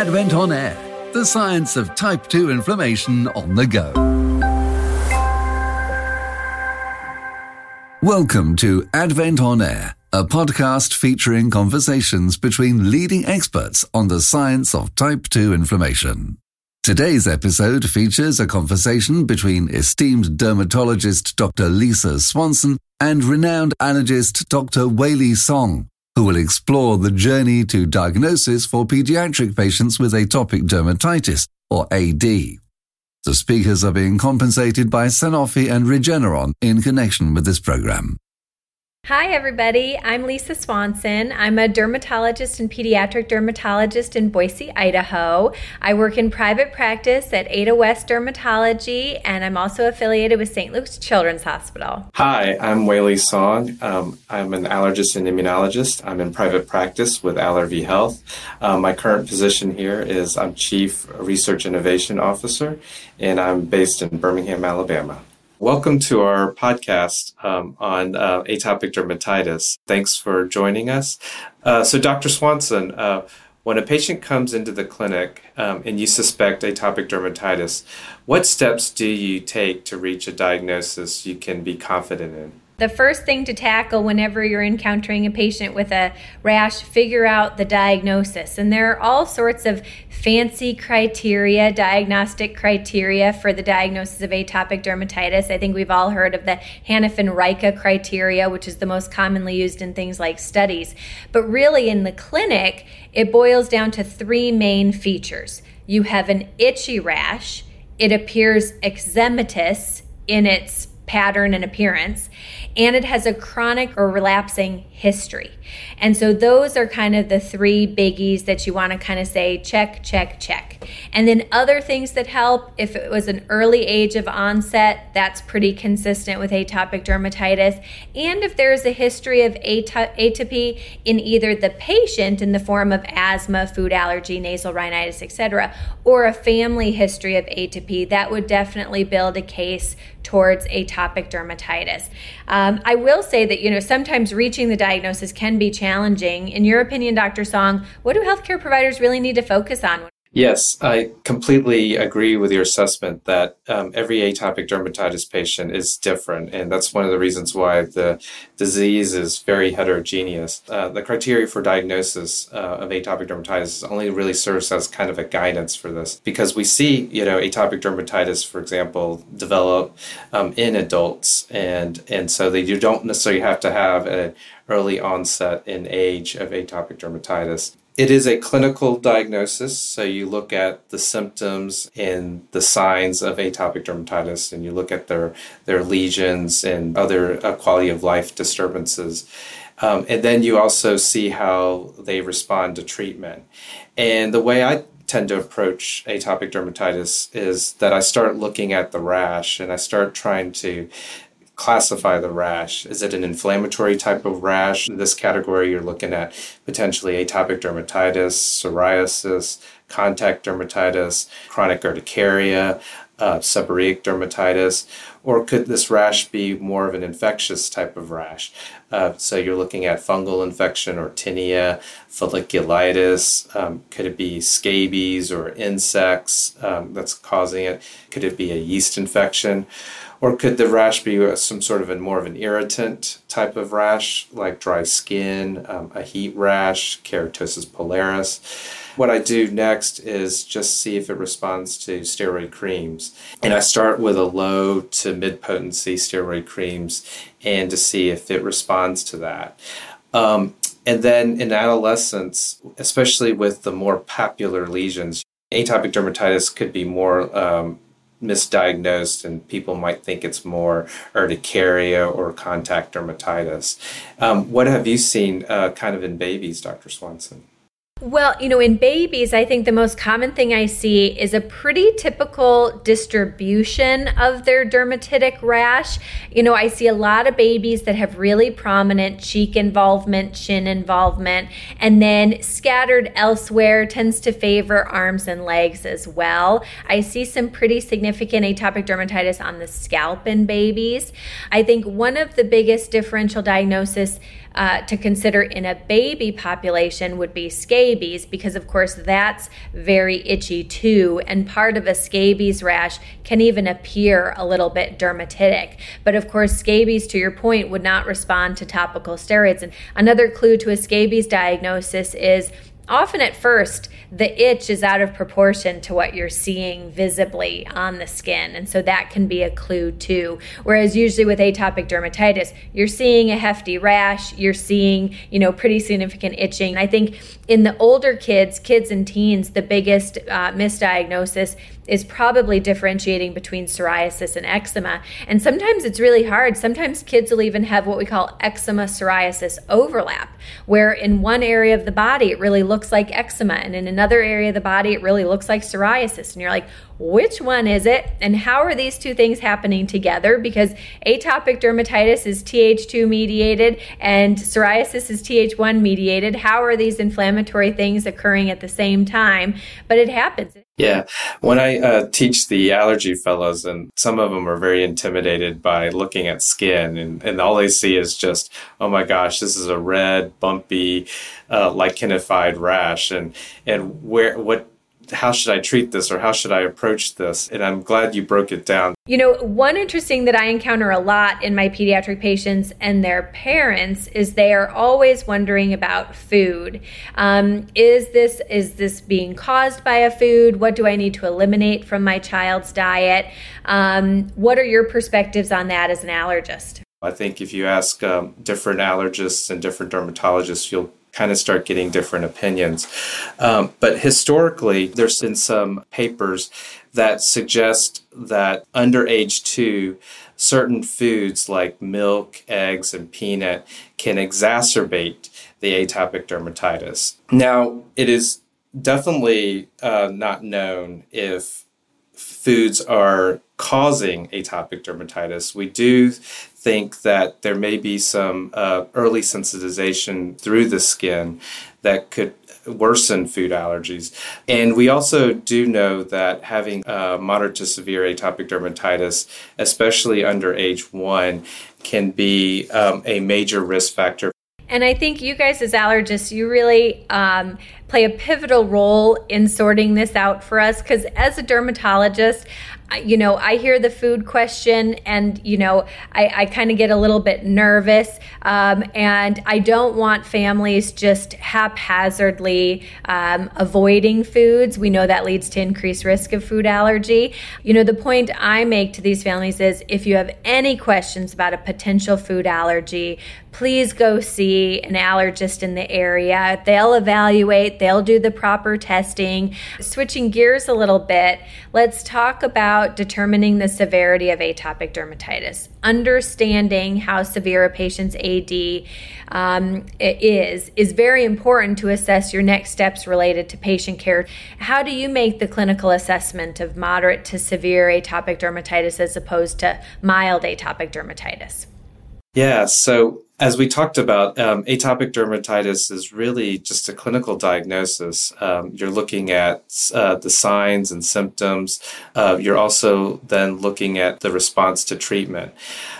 Advent on Air, the science of type 2 inflammation on the go. Welcome to Advent on Air, a podcast featuring conversations between leading experts on the science of type 2 inflammation. Today's episode features a conversation between esteemed dermatologist Dr. Lisa Swanson and renowned allergist Dr. Weily Soong, who will explore the journey to diagnosis for pediatric patients with atopic dermatitis, or AD. The speakers are being compensated by Sanofi and Regeneron in connection with this program. Hi, everybody. I'm Lisa Swanson. I'm a dermatologist and pediatric dermatologist in Boise, Idaho. I work in private practice at Ada West Dermatology, and I'm also affiliated with St. Luke's Children's Hospital. Hi, I'm Weily Soong. Um, I'm an allergist and immunologist. I'm in private practice with Allervie Health. Um, my current position here is I'm Chief Research Innovation Officer, and I'm based in Birmingham, Alabama. Welcome to our podcast um, on uh, atopic dermatitis. Thanks for joining us. Uh, so, Dr. Swanson, uh, when a patient comes into the clinic um, and you suspect atopic dermatitis, what steps do you take to reach a diagnosis you can be confident in? The first thing to tackle whenever you're encountering a patient with a rash, figure out the diagnosis. And there are all sorts of fancy criteria, diagnostic criteria for the diagnosis of atopic dermatitis. I think we've all heard of the Hanifin-Rajka criteria, which is the most commonly used in things like studies. But really, in the clinic, it boils down to three main features. You have an itchy rash, it appears eczematous in its pattern and appearance, and it has a chronic or relapsing history. And so those are kind of the three biggies that you want to kind of say check, check, check. And then other things that help if it was an early age of onset, that's pretty consistent with atopic dermatitis. And if there's a history of atopy in either the patient in the form of asthma, food allergy, nasal rhinitis, etc., or a family history of atopy, that would definitely build a case towards atopic dermatitis. Um, I will say that you know sometimes reaching the diagnosis can be challenging. In your opinion, Dr. Soong, what do healthcare providers really need to focus on? Yes, I completely agree with your assessment that um, every atopic dermatitis patient is different. And that's one of the reasons why the disease is very heterogeneous. Uh, the criteria for diagnosis uh, of atopic dermatitis only really serves as kind of a guidance for this because we see, you know, atopic dermatitis, for example, develop um, in adults. And, and so that you don't necessarily have to have an early onset in age of atopic dermatitis. It is a clinical diagnosis, so you look at the symptoms and the signs of atopic dermatitis, and you look at their their lesions and other uh, quality of life disturbances. Um, and then you also see how they respond to treatment. And the way I tend to approach atopic dermatitis is that I start looking at the rash and I start trying to classify the rash. Is it an inflammatory type of rash? In this category, you're looking at potentially atopic dermatitis, psoriasis, contact dermatitis, chronic urticaria, uh, seborrheic dermatitis, or could this rash be more of an infectious type of rash? Uh, so you're looking at fungal infection or tinea, folliculitis. Um, could it be scabies or insects um, that's causing it? Could it be a yeast infection? Or could the rash be some sort of a more of an irritant type of rash, like dry skin, um, a heat rash, keratosis pilaris? What I do next is just see if it responds to steroid creams. And I start with a low to mid potency steroid creams and to see if it responds to that. Um, and then in adolescence, especially with the more papular lesions, atopic dermatitis could be more um, misdiagnosed and people might think it's more urticaria or contact dermatitis. Um, what have you seen uh, kind of in babies, Dr. Swanson? Well, you know, in babies, I think the most common thing I see is a pretty typical distribution of their dermatitic rash. You know, I see a lot of babies that have really prominent cheek involvement, chin involvement, and then scattered elsewhere tends to favor arms and legs as well. I see some pretty significant atopic dermatitis on the scalp in babies. I think one of the biggest differential diagnosis uh, to consider in a baby population would be scabies because, of course, that's very itchy too. And part of a scabies rash can even appear a little bit dermatitic. But of course, scabies, to your point, would not respond to topical steroids. And another clue to a scabies diagnosis is often at first the itch is out of proportion to what you're seeing visibly on the skin and so that can be a clue too. Whereas usually with atopic dermatitis you're seeing a hefty rash you're seeing you know pretty significant itching. I think in the older kids kids and teens the biggest uh, misdiagnosis is probably differentiating between psoriasis and eczema. And sometimes it's really hard. Sometimes kids will even have what we call eczema psoriasis overlap, where in one area of the body it really looks like eczema, and in another area of the body it really looks like psoriasis. And you're like, which one is it? And how are these two things happening together? Because atopic dermatitis is Th2 mediated and psoriasis is Th1 mediated. How are these inflammatory things occurring at the same time? But it happens. Yeah. When I uh, teach the allergy fellows, and some of them are very intimidated by looking at skin, and, and all they see is just, oh my gosh, this is a red, bumpy, uh, lichenified rash. And, and where, what, how should I treat this or how should I approach this? And I'm glad you broke it down. You know, one interesting that I encounter a lot in my pediatric patients and their parents is they are always wondering about food. Um, is this is this being caused by a food? What do I need to eliminate from my child's diet? Um, what are your perspectives on that as an allergist? I think if you ask um, different allergists and different dermatologists, you'll kind of start getting different opinions. Um, but historically, there's been some papers that suggest that under age two, certain foods like milk, eggs, and peanut can exacerbate the atopic dermatitis. Now, it is definitely uh, not known if foods are causing atopic dermatitis. We do think that there may be some uh, early sensitization through the skin that could worsen food allergies. And we also do know that having uh, moderate to severe atopic dermatitis, especially under age one, can be um, a major risk factor. And I think you guys, as allergists, you really um, play a pivotal role in sorting this out for us because as a dermatologist, you know, I hear the food question and, you know, I, I kind of get a little bit nervous. Um, and I don't want families just haphazardly um, avoiding foods. We know that leads to increased risk of food allergy. You know, the point I make to these families is if you have any questions about a potential food allergy, please go see an allergist in the area. They'll evaluate, they'll do the proper testing. Switching gears a little bit, let's talk about determining the severity of atopic dermatitis. Understanding how severe a patient's AD um, is is very important to assess your next steps related to patient care. How do you make the clinical assessment of moderate to severe atopic dermatitis as opposed to mild atopic dermatitis? Yeah, so as we talked about, um, atopic dermatitis is really just a clinical diagnosis. Um, you're looking at uh, the signs and symptoms. Uh, you're also then looking at the response to treatment.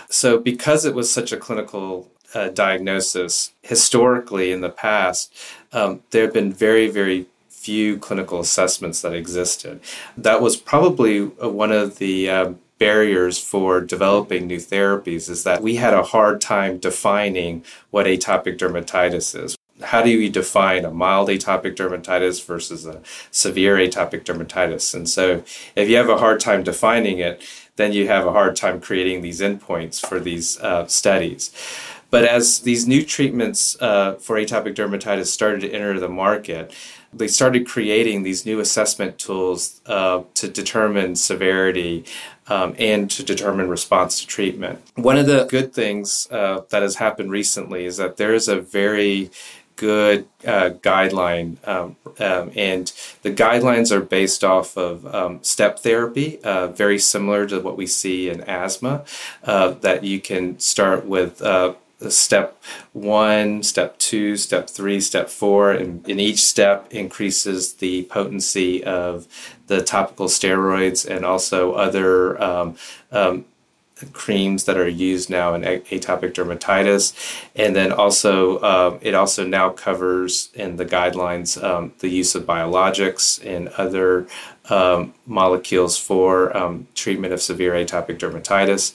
So, because it was such a clinical uh, diagnosis, historically in the past, um, there have been very, very few clinical assessments that existed. That was probably uh, one of the um, barriers for developing new therapies is that we had a hard time defining what atopic dermatitis is. How do you define a mild atopic dermatitis versus a severe atopic dermatitis? And so, if you have a hard time defining it, then you have a hard time creating these endpoints for these uh, studies. But as these new treatments uh, for atopic dermatitis started to enter the market, they started creating these new assessment tools uh, to determine severity um, and to determine response to treatment. One of the good things uh, that has happened recently is that there is a very good uh, guideline, um, um, and the guidelines are based off of um, step therapy, uh, very similar to what we see in asthma. Uh, that you can start with uh, step one, step two, step three, step four, and in each step increases the potency of the topical steroids and also other um, um, creams that are used now in atopic dermatitis, and then also uh, it also now covers in the guidelines um, the use of biologics and other um, molecules for um, treatment of severe atopic dermatitis.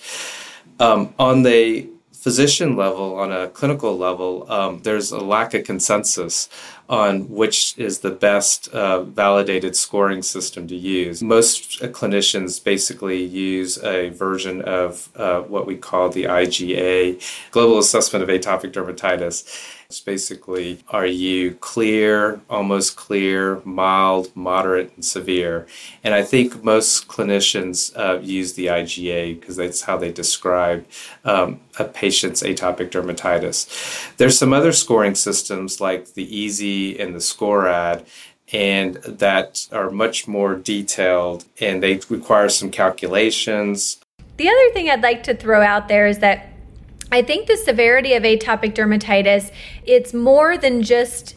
Um, on the physician level, on a clinical level, um, there's a lack of consensus on which is the best uh, validated scoring system to use. Most uh, clinicians basically use a version of uh, what we call the IGA, Global Assessment of Atopic Dermatitis. It's basically are you clear, almost clear, mild, moderate, and severe? And I think most clinicians uh, use the IGA because that's how they describe um, a patient's atopic dermatitis. There's some other scoring systems like the EASI and the SCORAD and that are much more detailed and they require some calculations. The other thing I'd like to throw out there is that I think the severity of atopic dermatitis, it's more than just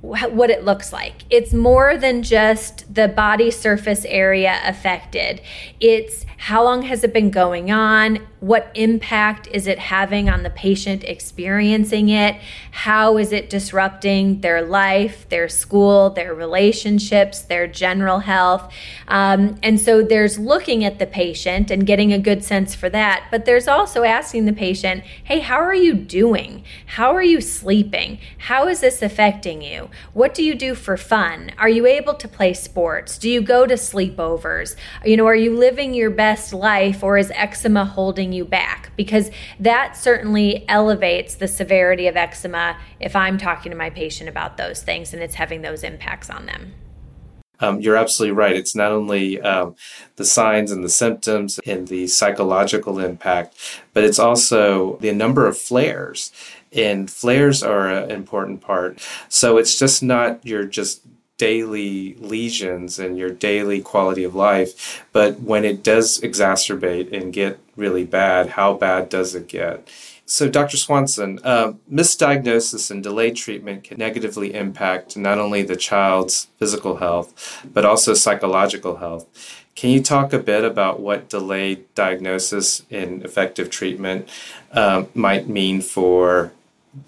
what it looks like. It's more than just the body surface area affected. It's how long has it been going on? What impact is it having on the patient experiencing it? How is it disrupting their life, their school, their relationships, their general health? Um, and so there's looking at the patient and getting a good sense for that. But there's also asking the patient, hey, how are you doing? How are you sleeping? How is this affecting you? What do you do for fun? Are you able to play sports? Do you go to sleepovers? You know, are you living your best? life or is eczema holding you back? Because that certainly elevates the severity of eczema if I'm talking to my patient about those things and it's having those impacts on them. Um, you're absolutely right. It's not only um, the signs and the symptoms and the psychological impact, but it's also the number of flares. And flares are an important part. So it's just not your just daily lesions and your daily quality of life. But when it does exacerbate and get really bad, how bad does it get? So, Dr. Swanson, uh, misdiagnosis and delayed treatment can negatively impact not only the child's physical health, but also psychological health. Can you talk a bit about what delayed diagnosis and effective treatment um, might mean for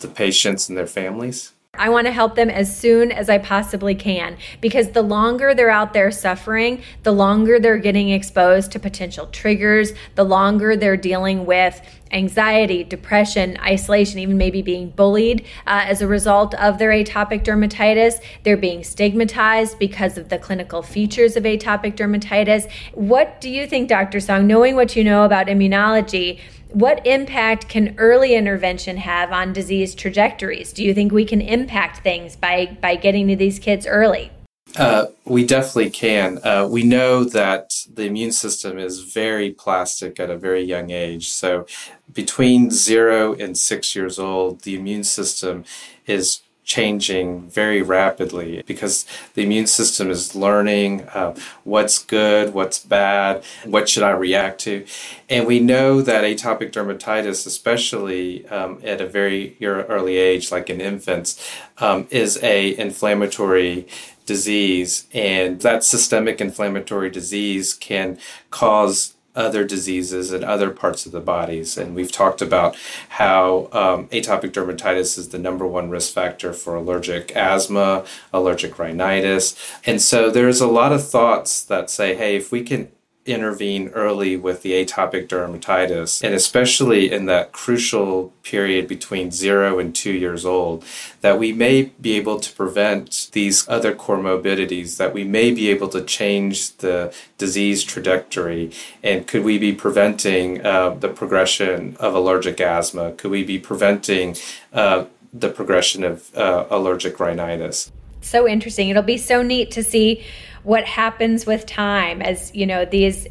the patients and their families? I want to help them as soon as I possibly can because the longer they're out there suffering, the longer they're getting exposed to potential triggers, the longer they're dealing with anxiety, depression, isolation, even maybe being bullied uh, as a result of their atopic dermatitis. They're being stigmatized because of the clinical features of atopic dermatitis. What do you think, Dr. Soong, knowing what you know about immunology? What impact can early intervention have on disease trajectories? Do you think we can impact things by, by getting to these kids early? Uh, we definitely can. Uh, we know that the immune system is very plastic at a very young age. So, between zero and six years old, the immune system is changing very rapidly because the immune system is learning uh, what's good, what's bad, what should I react to. And we know that atopic dermatitis, especially um, at a very early age, like in infants, um, is a inflammatory disease and that systemic inflammatory disease can cause other diseases and other parts of the bodies. And we've talked about how um, atopic dermatitis is the number one risk factor for allergic asthma, allergic rhinitis. And so there's a lot of thoughts that say, hey, if we can intervene early with the atopic dermatitis, and especially in that crucial period between zero and two years old, that we may be able to prevent these other comorbidities, that we may be able to change the disease trajectory. And could we be preventing uh, the progression of allergic asthma? Could we be preventing uh, the progression of uh, allergic rhinitis? So interesting. It'll be so neat to see what happens with time as you know these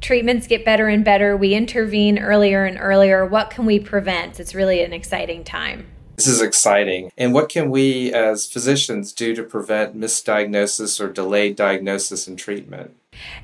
treatments get better and better we intervene earlier and earlier what can we prevent it's really an exciting time this is exciting. And what can we as physicians do to prevent misdiagnosis or delayed diagnosis and treatment?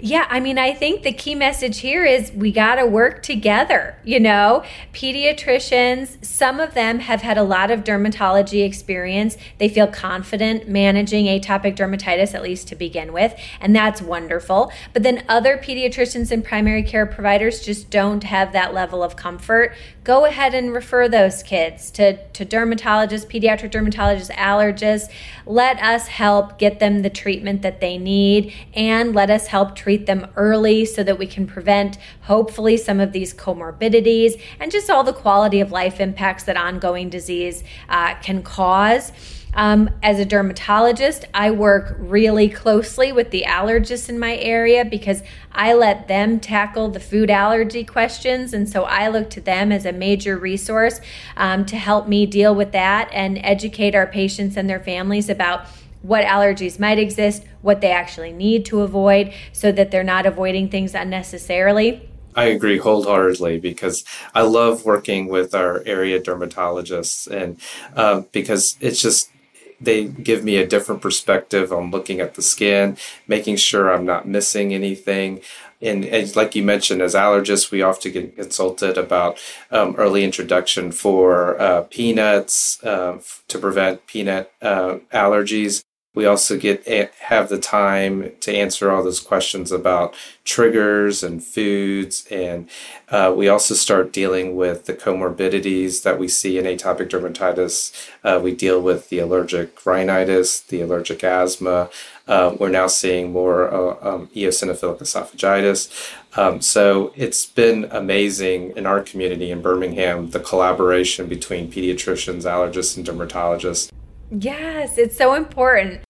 Yeah, I mean, I think the key message here is we got to work together. You know, pediatricians, some of them have had a lot of dermatology experience. They feel confident managing atopic dermatitis, at least to begin with, and that's wonderful. But then other pediatricians and primary care providers just don't have that level of comfort. Go ahead and refer those kids to, to dermatologists, pediatric dermatologists, allergists. Let us help get them the treatment that they need and let us help treat them early so that we can prevent, hopefully, some of these comorbidities and just all the quality of life impacts that ongoing disease uh, can cause. Um, as a dermatologist, I work really closely with the allergists in my area because I let them tackle the food allergy questions. And so I look to them as a major resource um, to help me deal with that and educate our patients and their families about what allergies might exist, what they actually need to avoid, so that they're not avoiding things unnecessarily. I agree wholeheartedly because I love working with our area dermatologists, and um, because it's just they give me a different perspective on looking at the skin, making sure I'm not missing anything. And, and like you mentioned, as allergists, we often get consulted about um, early introduction for uh, peanuts uh, to prevent peanut uh, allergies. We also get have the time to answer all those questions about triggers and foods, and uh, we also start dealing with the comorbidities that we see in atopic dermatitis. Uh, we deal with the allergic rhinitis, the allergic asthma. Uh, we're now seeing more uh, um, eosinophilic esophagitis. Um, so it's been amazing in our community in Birmingham, the collaboration between pediatricians, allergists, and dermatologists. Yes, it's so important.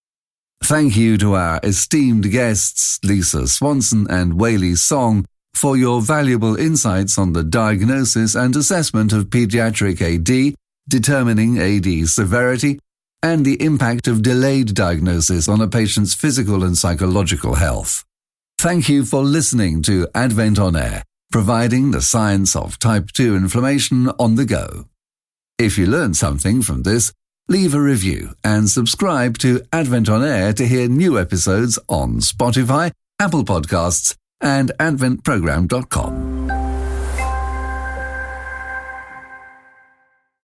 Thank you to our esteemed guests, Lisa Swanson and Weily Soong, for your valuable insights on the diagnosis and assessment of pediatric AD, determining AD severity, and the impact of delayed diagnosis on a patient's physical and psychological health. Thank you for listening to Advent on Air, providing the science of type 2 inflammation on the go. If you learned something from this, leave a review and subscribe to Advent on Air to hear new episodes on Spotify, Apple Podcasts, and AdventProgram.com.